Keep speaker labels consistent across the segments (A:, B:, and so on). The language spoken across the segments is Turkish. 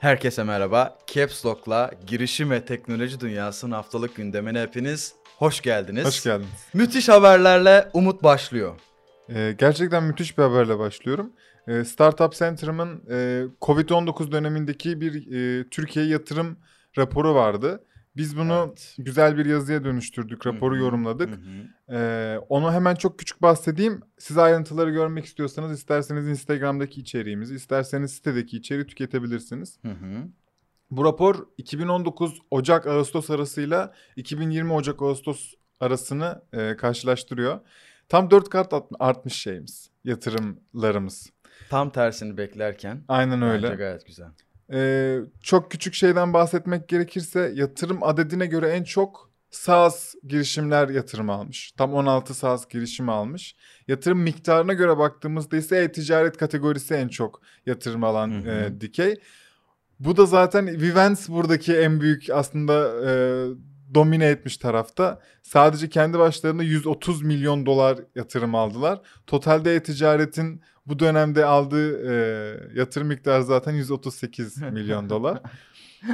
A: Herkese merhaba. Caps Lock'la girişim ve teknoloji dünyasının haftalık gündemine hepiniz hoş geldiniz.
B: Hoş geldiniz.
A: Müthiş haberlerle Umut başlıyor.
B: Ee, gerçekten müthiş bir haberle başlıyorum. Ee, Startup Center'ımın e, Covid-19 dönemindeki bir e, Türkiye yatırım raporu vardı. Biz bunu
A: Evet.
B: güzel bir yazıya dönüştürdük, raporu
A: Hı hı,
B: yorumladık.
A: Hı hı.
B: Ee, onu hemen çok küçük bahsedeyim. Siz ayrıntıları görmek istiyorsanız isterseniz Instagram'daki içeriğimizi, isterseniz sitedeki içeriği tüketebilirsiniz.
A: Hı hı.
B: Bu rapor 2019 Ocak-Ağustos arasıyla 2020 Ocak-Ağustos arasını e, karşılaştırıyor. Tam 4 kat art- artmış şeyimiz, yatırımlarımız.
A: Tam tersini beklerken.
B: Aynen
A: Bence
B: öyle.
A: gayet güzel.
B: Ee, çok küçük şeyden bahsetmek gerekirse yatırım adedine göre en çok SaaS girişimler yatırım almış. Tam 16 SaaS girişim almış. Yatırım miktarına göre baktığımızda ise e-ticaret kategorisi en çok yatırım alan
A: Hı hı.
B: e, dikey. Bu da zaten Vivens buradaki en büyük aslında e, domine etmiş tarafta. Sadece kendi başlarına 130 milyon dolar yatırım aldılar. Totalde e-ticaretin bu dönemde aldığı e, yatırım miktarı zaten 138 milyon dolar.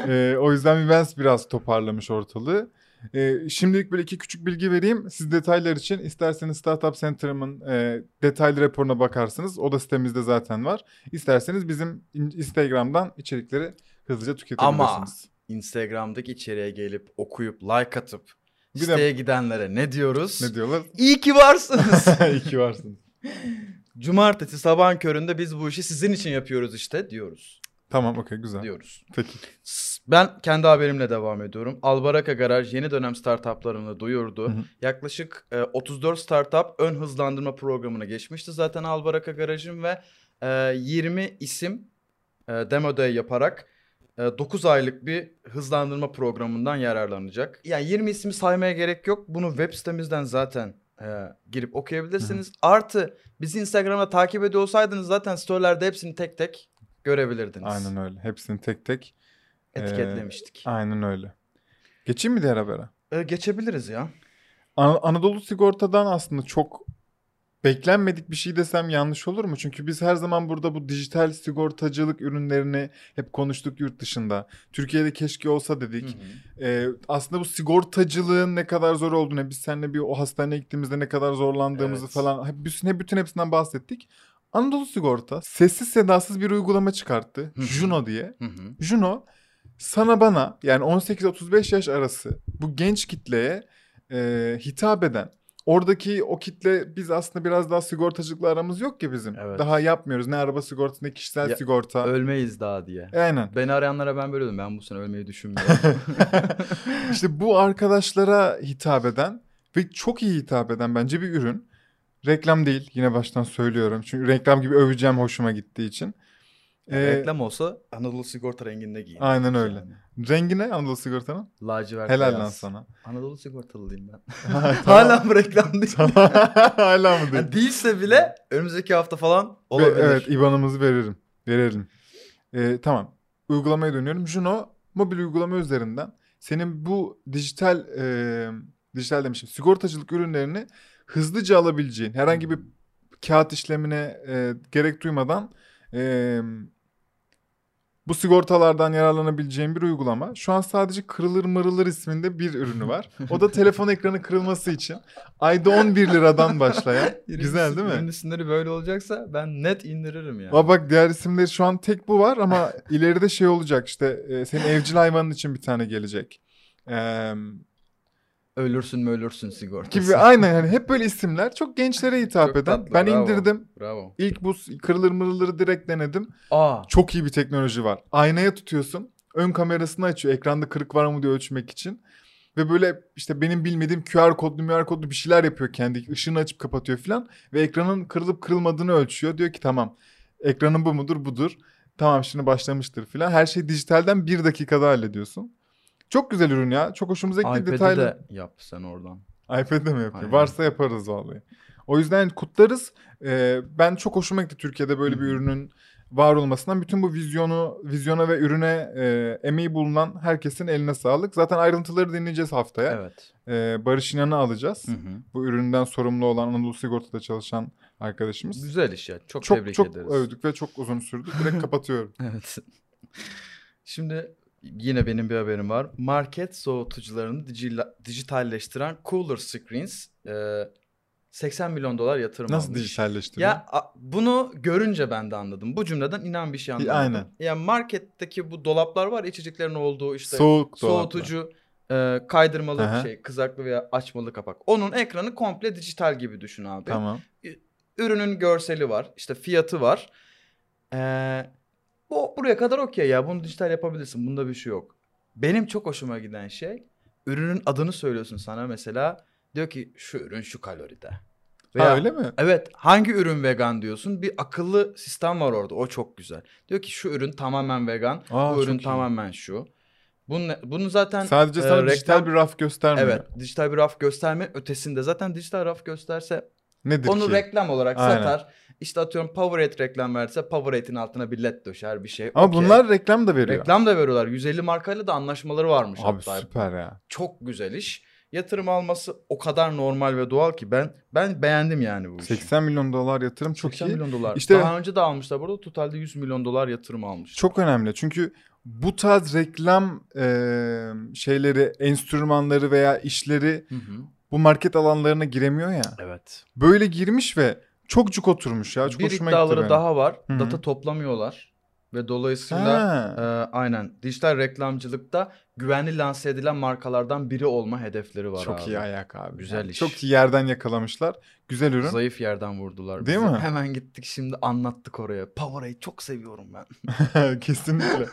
B: E, o yüzden Vivens biraz toparlamış ortalığı. E, şimdilik böyle iki küçük bilgi vereyim. Siz detaylar için isterseniz Startup Center'ımın e, detaylı raporuna bakarsınız. O da sitemizde zaten var. İsterseniz bizim in- Instagram'dan içerikleri hızlıca tüketebilirsiniz.
A: Instagram'daki içeriğe gelip okuyup like atıp
B: Bir de-
A: siteye gidenlere ne diyoruz?
B: Ne diyorlar?
A: İyi ki varsınız.
B: İyi ki varsınız.
A: Cumartesi sabahın köründe biz bu işi sizin için yapıyoruz işte diyoruz.
B: Tamam okey güzel.
A: Diyoruz.
B: Peki.
A: Ben kendi haberimle devam ediyorum. Albaraka Garaj yeni dönem startuplarını duyurdu.
B: Hı hı.
A: Yaklaşık e, 34 startup ön hızlandırma programına geçmişti zaten Albaraka Garaj'ın ve e, 20 isim e, demo day yaparak 9 aylık bir hızlandırma programından yararlanacak. Yani 20 ismi saymaya gerek yok. Bunu web sitemizden zaten e, girip okuyabilirsiniz. Artı bizi Instagram'da takip ediyor olsaydınız zaten storylerde hepsini tek tek görebilirdiniz.
B: Aynen öyle. Hepsini tek tek.
A: Etiketlemiştik.
B: Aynen öyle. Geçeyim mi diğer habere?
A: E, geçebiliriz ya.
B: An- Anadolu Sigorta'dan aslında çok beklenmedik bir şey desem yanlış olur mu? Çünkü biz her zaman burada bu dijital sigortacılık ürünlerini hep konuştuk yurt dışında. Türkiye'de keşke olsa dedik. Ee, aslında bu sigortacılığın ne kadar zor olduğunu, biz seninle bir o hastaneye gittiğimizde ne kadar zorlandığımızı
A: Evet.
B: falan hep bütün, bütün hepsinden bahsettik. Anadolu Sigorta sessiz sedasız bir uygulama çıkarttı.
A: Hı hı.
B: Juno diye.
A: Hı hı.
B: Juno sana bana yani 18-35 yaş arası bu genç kitleye e, hitap eden oradaki o kitle biz aslında biraz daha sigortacılıkla aramız yok ki bizim.
A: Evet.
B: Daha yapmıyoruz ne araba sigortası ne kişisel
A: Ya,
B: sigorta.
A: Ölmeyiz daha diye.
B: Aynen.
A: Beni arayanlara ben böyle dedim. Ben bu sene ölmeyi düşünmüyorum.
B: işte bu arkadaşlara hitap eden ve çok iyi hitap eden bence bir ürün. Reklam değil yine baştan söylüyorum. Çünkü reklam gibi öveceğim hoşuma gittiği için. Ee,
A: Reklam olsa Anadolu Sigorta renginde giyin.
B: Aynen öyle. Rengi ne Anadolu Sigorta'nın?
A: Lacivert
B: Helal
A: beyaz.
B: lan sana.
A: Anadolu Sigortalıyım ben.
B: Tamam.
A: Hala mı reklam değil?
B: Hala mı değil?
A: Yani değilse bile önümüzdeki hafta falan
B: Ve-
A: olabilir.
B: Evet IBAN'ımızı veririm. Verelim. Ee, tamam. Uygulamaya dönüyorum. Juno mobil uygulama üzerinden senin bu dijital e, dijital demişim sigortacılık ürünlerini hızlıca alabileceğin herhangi bir kağıt işlemine e, gerek duymadan e, bu sigortalardan yararlanabileceğin bir uygulama. Şu an sadece Kırılır Mırılır isminde bir ürünü var. O da telefon ekranı kırılması için ayda 11 liradan başlayan. Güzel değil mi?
A: Ürün isimleri böyle olacaksa ben net indiririm yani.
B: Aa bak diğer isimleri şu an tek bu var ama ileride şey olacak işte e, senin evcil hayvanın için bir tane gelecek. Ee,
A: Ölürsün mü ölürsün sigortası.
B: gibi aynen yani hep böyle isimler çok gençlere hitap
A: Çok
B: eden.
A: tatlı,
B: ben
A: bravo.
B: indirdim.
A: Bravo.
B: İlk bu kırılır mırılırı direkt denedim.
A: Aa.
B: Çok iyi bir teknoloji var. Aynaya tutuyorsun. Ön kamerasını açıyor. Ekranda kırık var mı diye ölçmek için. Ve böyle işte benim bilmediğim QR kodlu QR kodlu bir şeyler yapıyor kendi. Işığını açıp kapatıyor falan. Ve ekranın kırılıp kırılmadığını ölçüyor. Diyor ki tamam ekranın bu mudur budur. Tamam şimdi başlamıştır falan. Her şeyi dijitalden bir dakikada hallediyorsun. Çok güzel ürün ya. Çok hoşumuza gitti
A: iPad'i
B: detaylı.
A: de yap sen oradan.
B: iPad'de mi yapıyor?
A: Aynen.
B: Varsa yaparız vallahi. O yüzden kutlarız. Ee, ben çok hoşuma gitti Türkiye'de böyle bir ürünün var olmasından. Bütün bu vizyonu, vizyona ve ürüne e, emeği bulunan herkesin eline sağlık. Zaten ayrıntıları dinleyeceğiz haftaya.
A: Evet.
B: Ee, Barış İnan'ı alacağız.
A: Hı hı.
B: Bu üründen sorumlu olan Anadolu Sigorta'da çalışan arkadaşımız.
A: Güzel iş ya. Çok,
B: çok
A: tebrik
B: çok
A: ederiz.
B: övdük ve çok uzun sürdü. Direkt kapatıyorum.
A: Evet. Şimdi yine benim bir haberim var. Market soğutucularını dijitalleştiren Cooler Screens e, 80 milyon dolar yatırım
B: Nasıl
A: almış.
B: dijitalleştiriyor?
A: Ya a- bunu görünce ben de anladım. Bu cümleden inan bir şey anlamadım.
B: aynen.
A: Yani marketteki bu dolaplar var ya, içeceklerin olduğu işte
B: Soğuk dolaplar.
A: soğutucu, e, kaydırmalı
B: Aha.
A: şey, kızaklı veya açmalı kapak. Onun ekranı komple dijital gibi düşün abi.
B: Tamam.
A: Ürünün görseli var, işte fiyatı var. Ee, bu buraya kadar okey ya. Bunu dijital yapabilirsin. Bunda bir şey yok. Benim çok hoşuma giden şey ürünün adını söylüyorsun sana mesela. Diyor ki şu ürün şu kaloride.
B: ha öyle mi?
A: Evet hangi ürün vegan diyorsun bir akıllı sistem var orada o çok güzel. Diyor ki şu ürün tamamen vegan
B: Aa,
A: bu ürün
B: iyi.
A: tamamen şu. Bunu, bunu zaten
B: Sadece
A: e,
B: sana dijital
A: reklam-
B: bir raf göstermiyor.
A: Evet dijital bir raf gösterme ötesinde zaten dijital raf gösterse
B: Nedir
A: onu
B: ki?
A: reklam olarak
B: Aynen.
A: satar. İşte atıyorum Powerade reklam verse Powerade'in altına bir led döşer bir şey.
B: Ama
A: Okey.
B: bunlar reklam da veriyor.
A: reklam da veriyorlar. 150 markayla da anlaşmaları varmış
B: Abi
A: hatta.
B: süper ya.
A: Çok güzel iş. Yatırım alması o kadar normal ve doğal ki ben ben beğendim yani bu işi.
B: 80 milyon dolar yatırım çok
A: 80
B: iyi.
A: milyon dolar.
B: İşte-
A: Daha önce de almışlar burada totalde 100 milyon dolar yatırım almış.
B: Çok önemli çünkü bu tarz reklam e, şeyleri, enstrümanları veya işleri
A: Hı hı.
B: bu market alanlarına giremiyor ya.
A: Evet.
B: Böyle girmiş ve çok cuk oturmuş ya. Çok
A: bir
B: hoşuma gitti
A: iddiaları
B: benim.
A: daha var.
B: Hı hı.
A: Data toplamıyorlar ve dolayısıyla e, aynen dijital reklamcılıkta güvenli lanse edilen markalardan biri olma hedefleri var
B: Çok
A: abi.
B: iyi ayak abi.
A: Güzel
B: Yani
A: iş.
B: Çok iyi yerden yakalamışlar. Güzel ürün.
A: Zayıf yerden vurdular
B: Değil
A: bizi.
B: mi?
A: Hemen gittik şimdi anlattık oraya. Powerade çok seviyorum ben.
B: Kesinlikle.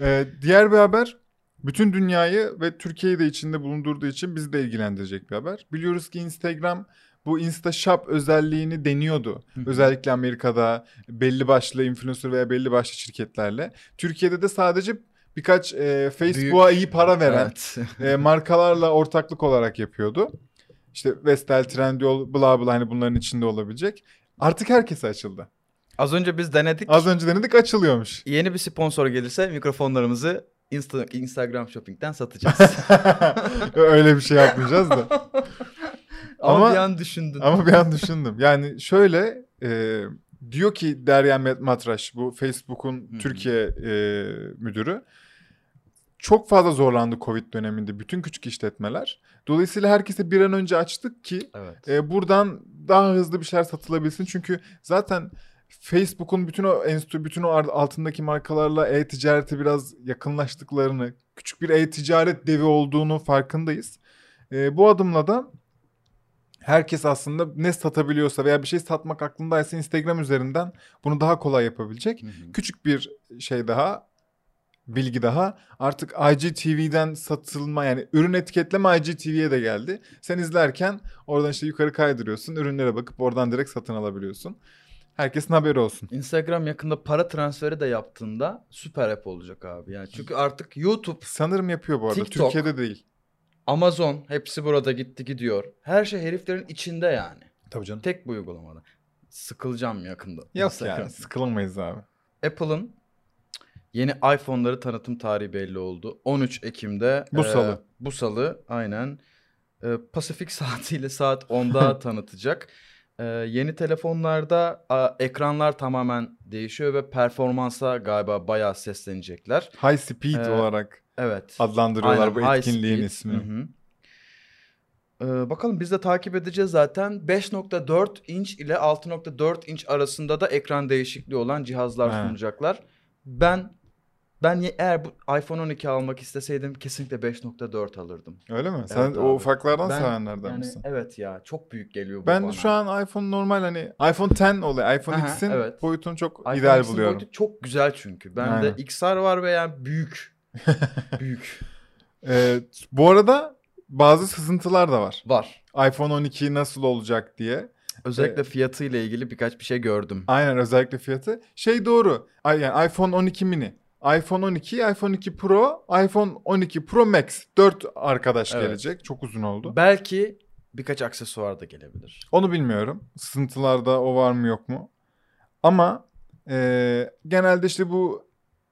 B: Ee, diğer bir haber bütün dünyayı ve Türkiye'yi de içinde bulundurduğu için bizi de ilgilendirecek bir haber. Biliyoruz ki Instagram bu Insta Shop özelliğini deniyordu. Özellikle Amerika'da belli başlı influencer veya belli başlı şirketlerle. Türkiye'de de sadece birkaç e, Facebook'a iyi para veren
A: Evet.
B: e, markalarla ortaklık olarak yapıyordu. İşte Vestel, Trendyol, bla bla hani bunların içinde olabilecek. Artık herkese açıldı.
A: Az önce biz denedik.
B: Az önce denedik açılıyormuş.
A: Yeni bir sponsor gelirse mikrofonlarımızı Insta- Instagram Shopping'den satacağız.
B: Öyle bir şey yapmayacağız da.
A: Ama,
B: Ama-
A: bir an düşündün.
B: Ama bir an düşündüm. Yani şöyle e, diyor ki Derya Matraş bu Facebook'un. Türkiye e, müdürü çok fazla zorlandı Covid döneminde bütün küçük işletmeler. Dolayısıyla herkese bir an önce açtık ki
A: Evet.
B: e, buradan daha hızlı bir şeyler satılabilsin. Çünkü zaten Facebook'un bütün o enstitü, bütün o altındaki markalarla e-ticarete biraz yakınlaştıklarını, küçük bir e-ticaret devi olduğunu farkındayız. E, bu adımla da herkes aslında ne satabiliyorsa veya bir şey satmak aklındaysa Instagram üzerinden bunu daha kolay yapabilecek.
A: Hı hı.
B: Küçük bir şey daha, bilgi daha. Artık IGTV'den satılma yani ürün etiketleme IGTV'ye de geldi. Sen izlerken oradan işte yukarı kaydırıyorsun, ürünlere bakıp oradan direkt satın alabiliyorsun. Herkesin haberi olsun.
A: Instagram yakında para transferi de yaptığında süper app olacak abi. Yani çünkü artık YouTube,
B: Sanırım yapıyor bu arada.
A: TikTok.
B: Türkiye'de değil.
A: Amazon hepsi burada gitti gidiyor. Her şey heriflerin içinde yani.
B: Tabii canım.
A: Tek bu uygulamada. Sıkılacağım yakında.
B: Yok ya
A: Instagram.
B: sıkılamayız abi.
A: Apple'ın yeni iPhone'ları tanıtım tarihi belli oldu. 13 Ekim'de.
B: Bu salı.
A: Bu salı aynen. E, Pasifik saatiyle saat 10'da tanıtacak. E, yeni telefonlarda a, ekranlar tamamen değişiyor ve performansa galiba bayağı seslenecekler.
B: High speed
A: Ee,
B: olarak
A: Evet.
B: adlandırıyorlar
A: Aynen,
B: bu etkinliğin
A: speed.
B: ismini.
A: Hı hı. Ee, bakalım biz de takip edeceğiz zaten. 5.4 inç ile 6.4 inç arasında da ekran değişikliği olan cihazlar
B: He.
A: sunacaklar. Ben ben eğer bu iPhone 12 almak isteseydim kesinlikle 5.4 alırdım.
B: Öyle mi? Sen
A: Evet
B: o
A: abi.
B: ufaklardan
A: Ben-
B: sevenlerden
A: Yani
B: misin?
A: evet ya çok büyük geliyor bu
B: Ben
A: bana.
B: şu an iPhone normal hani iPhone X oluyor. iPhone
A: Aha,
B: X'in
A: evet.
B: boyutunu çok
A: iPhone
B: ideal
A: X'in
B: buluyorum.
A: boyutu çok güzel çünkü. Bende
B: Aynen.
A: XR var ve yani büyük. büyük.
B: Ee, bu arada bazı sızıntılar da var.
A: Var.
B: iPhone 12 nasıl olacak diye.
A: Özellikle
B: Ee,
A: fiyatı ile ilgili birkaç bir şey gördüm.
B: Aynen özellikle fiyatı. Şey doğru. Yani iPhone 12 mini, iPhone 12, iPhone 2 Pro, iPhone 12 Pro Max. 4 arkadaş
A: Evet.
B: gelecek. Çok uzun oldu.
A: Belki birkaç aksesuar da gelebilir.
B: Onu bilmiyorum. Sızıntılarda o var mı yok mu? Ama e, genelde işte bu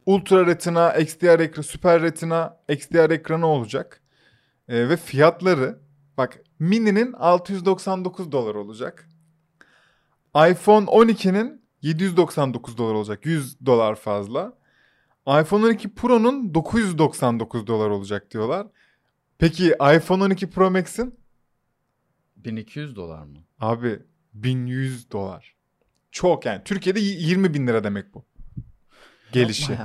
B: Ultra Retina, XDR ekranı, Super Retina, XDR ekranı olacak. E, ve fiyatları bak mini'nin 699 dolar olacak. iPhone 12'nin 799 dolar olacak. 100 dolar fazla. iPhone 12 Pro'nun 999 dolar olacak diyorlar. Peki iPhone 12 Pro Max'in?
A: 1200 dolar mı?
B: Abi 1100 dolar. Çok yani. Türkiye'de y- 20 bin lira demek bu. Gelişi.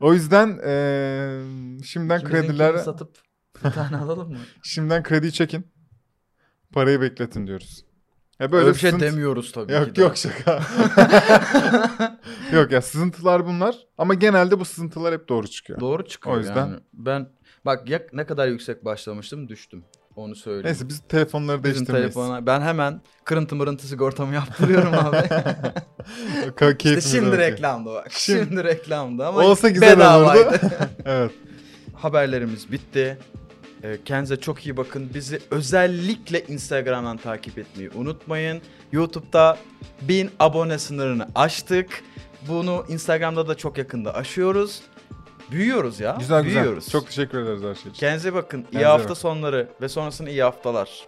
B: O yüzden eee, şimdiden krediler
A: satıp bir tane alalım mı?
B: şimdiden krediyi çekin. Parayı bekletin diyoruz. Ya
A: Böyle
B: böyle
A: bir şey
B: sızıntı-
A: demiyoruz tabii ki
B: Yok
A: de.
B: yok şaka. yok ya sızıntılar bunlar ama genelde bu sızıntılar hep doğru çıkıyor.
A: Doğru çıkıyor
B: O yüzden-
A: yani. Ben bak ya ne kadar yüksek başlamıştım düştüm. Onu söyleyeyim.
B: Neyse biz telefonları
A: Bizim
B: değiştirmeyiz.
A: telefona ben hemen kırıntı mırıntı sigortamı yaptırıyorum abi. İşte şimdi reklamda bak.
B: Şimdi-
A: Şimdi, reklamda ama
B: Olsa güzel
A: bedavaydı.
B: olurdu. evet.
A: Haberlerimiz bitti. Ee, Kendinize çok iyi bakın. Bizi özellikle Instagram'dan takip etmeyi unutmayın. YouTube'da 1000 abone sınırını aştık. Bunu Instagram'da da çok yakında aşıyoruz. Büyüyoruz ya.
B: Güzel güzel.
A: Büyüyoruz.
B: Çok teşekkür ederiz her şey için.
A: Kendinize bakın. İyi
B: Kendinize
A: hafta
B: bakın.
A: sonları ve sonrasında iyi haftalar.